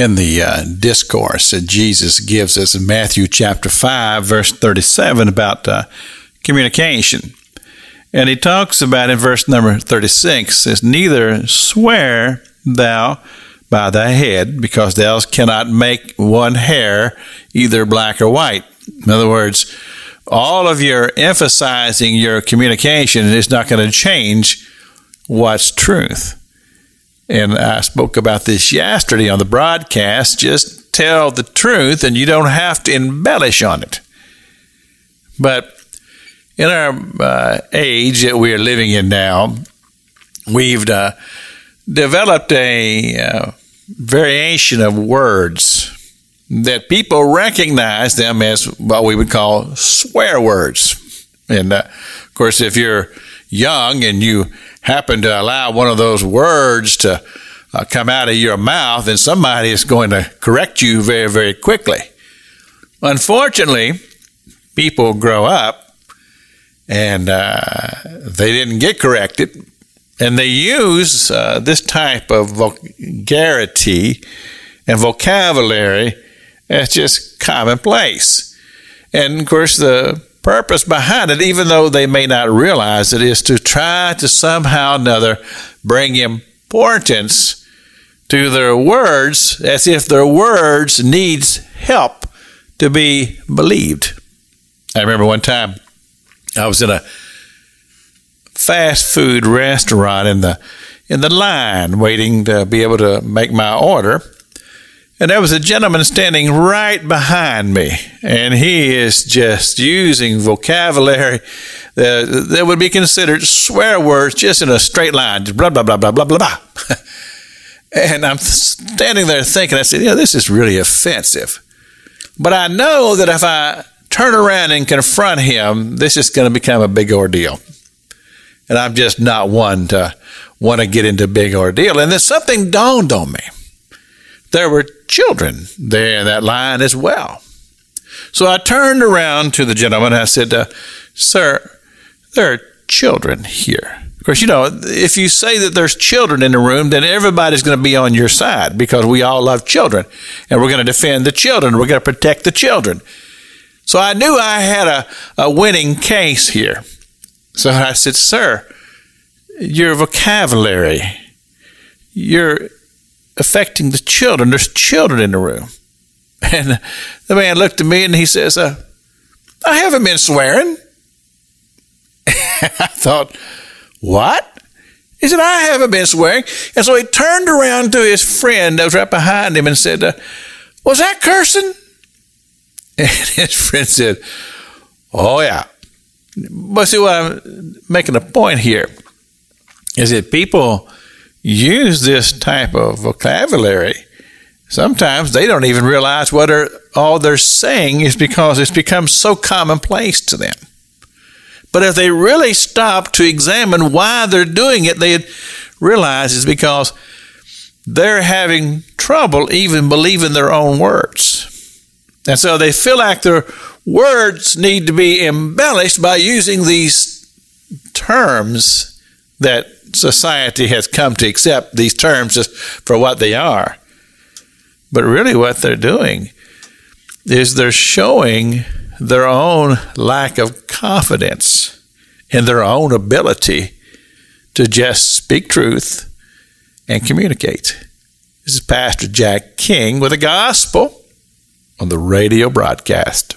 in the uh, discourse that Jesus gives us in Matthew chapter 5, verse 37 about uh, communication. And he talks about in verse number 36 says, Neither swear thou by thy head, because thou cannot make one hair either black or white. In other words, all of your emphasizing your communication is not going to change what's truth. And I spoke about this yesterday on the broadcast. Just tell the truth and you don't have to embellish on it. But in our uh, age that we are living in now, we've uh, developed a uh, variation of words that people recognize them as what we would call swear words. And uh, of course, if you're young and you happen to allow one of those words to uh, come out of your mouth, then somebody is going to correct you very, very quickly. Unfortunately, people grow up and uh, they didn't get corrected, and they use uh, this type of vulgarity and vocabulary as just commonplace. And of course, the purpose behind it, even though they may not realize it, is to try to somehow or another bring importance to their words as if their words needs help to be believed. I remember one time I was in a fast food restaurant in the in the line waiting to be able to make my order and there was a gentleman standing right behind me, and he is just using vocabulary that, that would be considered swear words just in a straight line, blah, blah, blah, blah, blah, blah, blah. and I'm standing there thinking, I said, know, this is really offensive. But I know that if I turn around and confront him, this is going to become a big ordeal. And I'm just not one to want to get into a big ordeal. And then something dawned on me there were children there in that line as well. So I turned around to the gentleman and I said, uh, Sir, there are children here. Of course, you know, if you say that there's children in the room, then everybody's going to be on your side because we all love children and we're going to defend the children. We're going to protect the children. So I knew I had a, a winning case here. So I said, Sir, your vocabulary, your affecting the children. There's children in the room. And the man looked at me and he says, uh, I haven't been swearing. I thought, what? He said, I haven't been swearing. And so he turned around to his friend that was right behind him and said, uh, Was that cursing? And his friend said, Oh, yeah. But see, what I'm making a point here is that people use this type of vocabulary, sometimes they don't even realize what are, all they're saying is because it's become so commonplace to them. But if they really stop to examine why they're doing it, they'd realize it's because they're having trouble even believing their own words. And so they feel like their words need to be embellished by using these terms that society has come to accept these terms just for what they are. But really, what they're doing is they're showing their own lack of confidence in their own ability to just speak truth and communicate. This is Pastor Jack King with the gospel on the radio broadcast.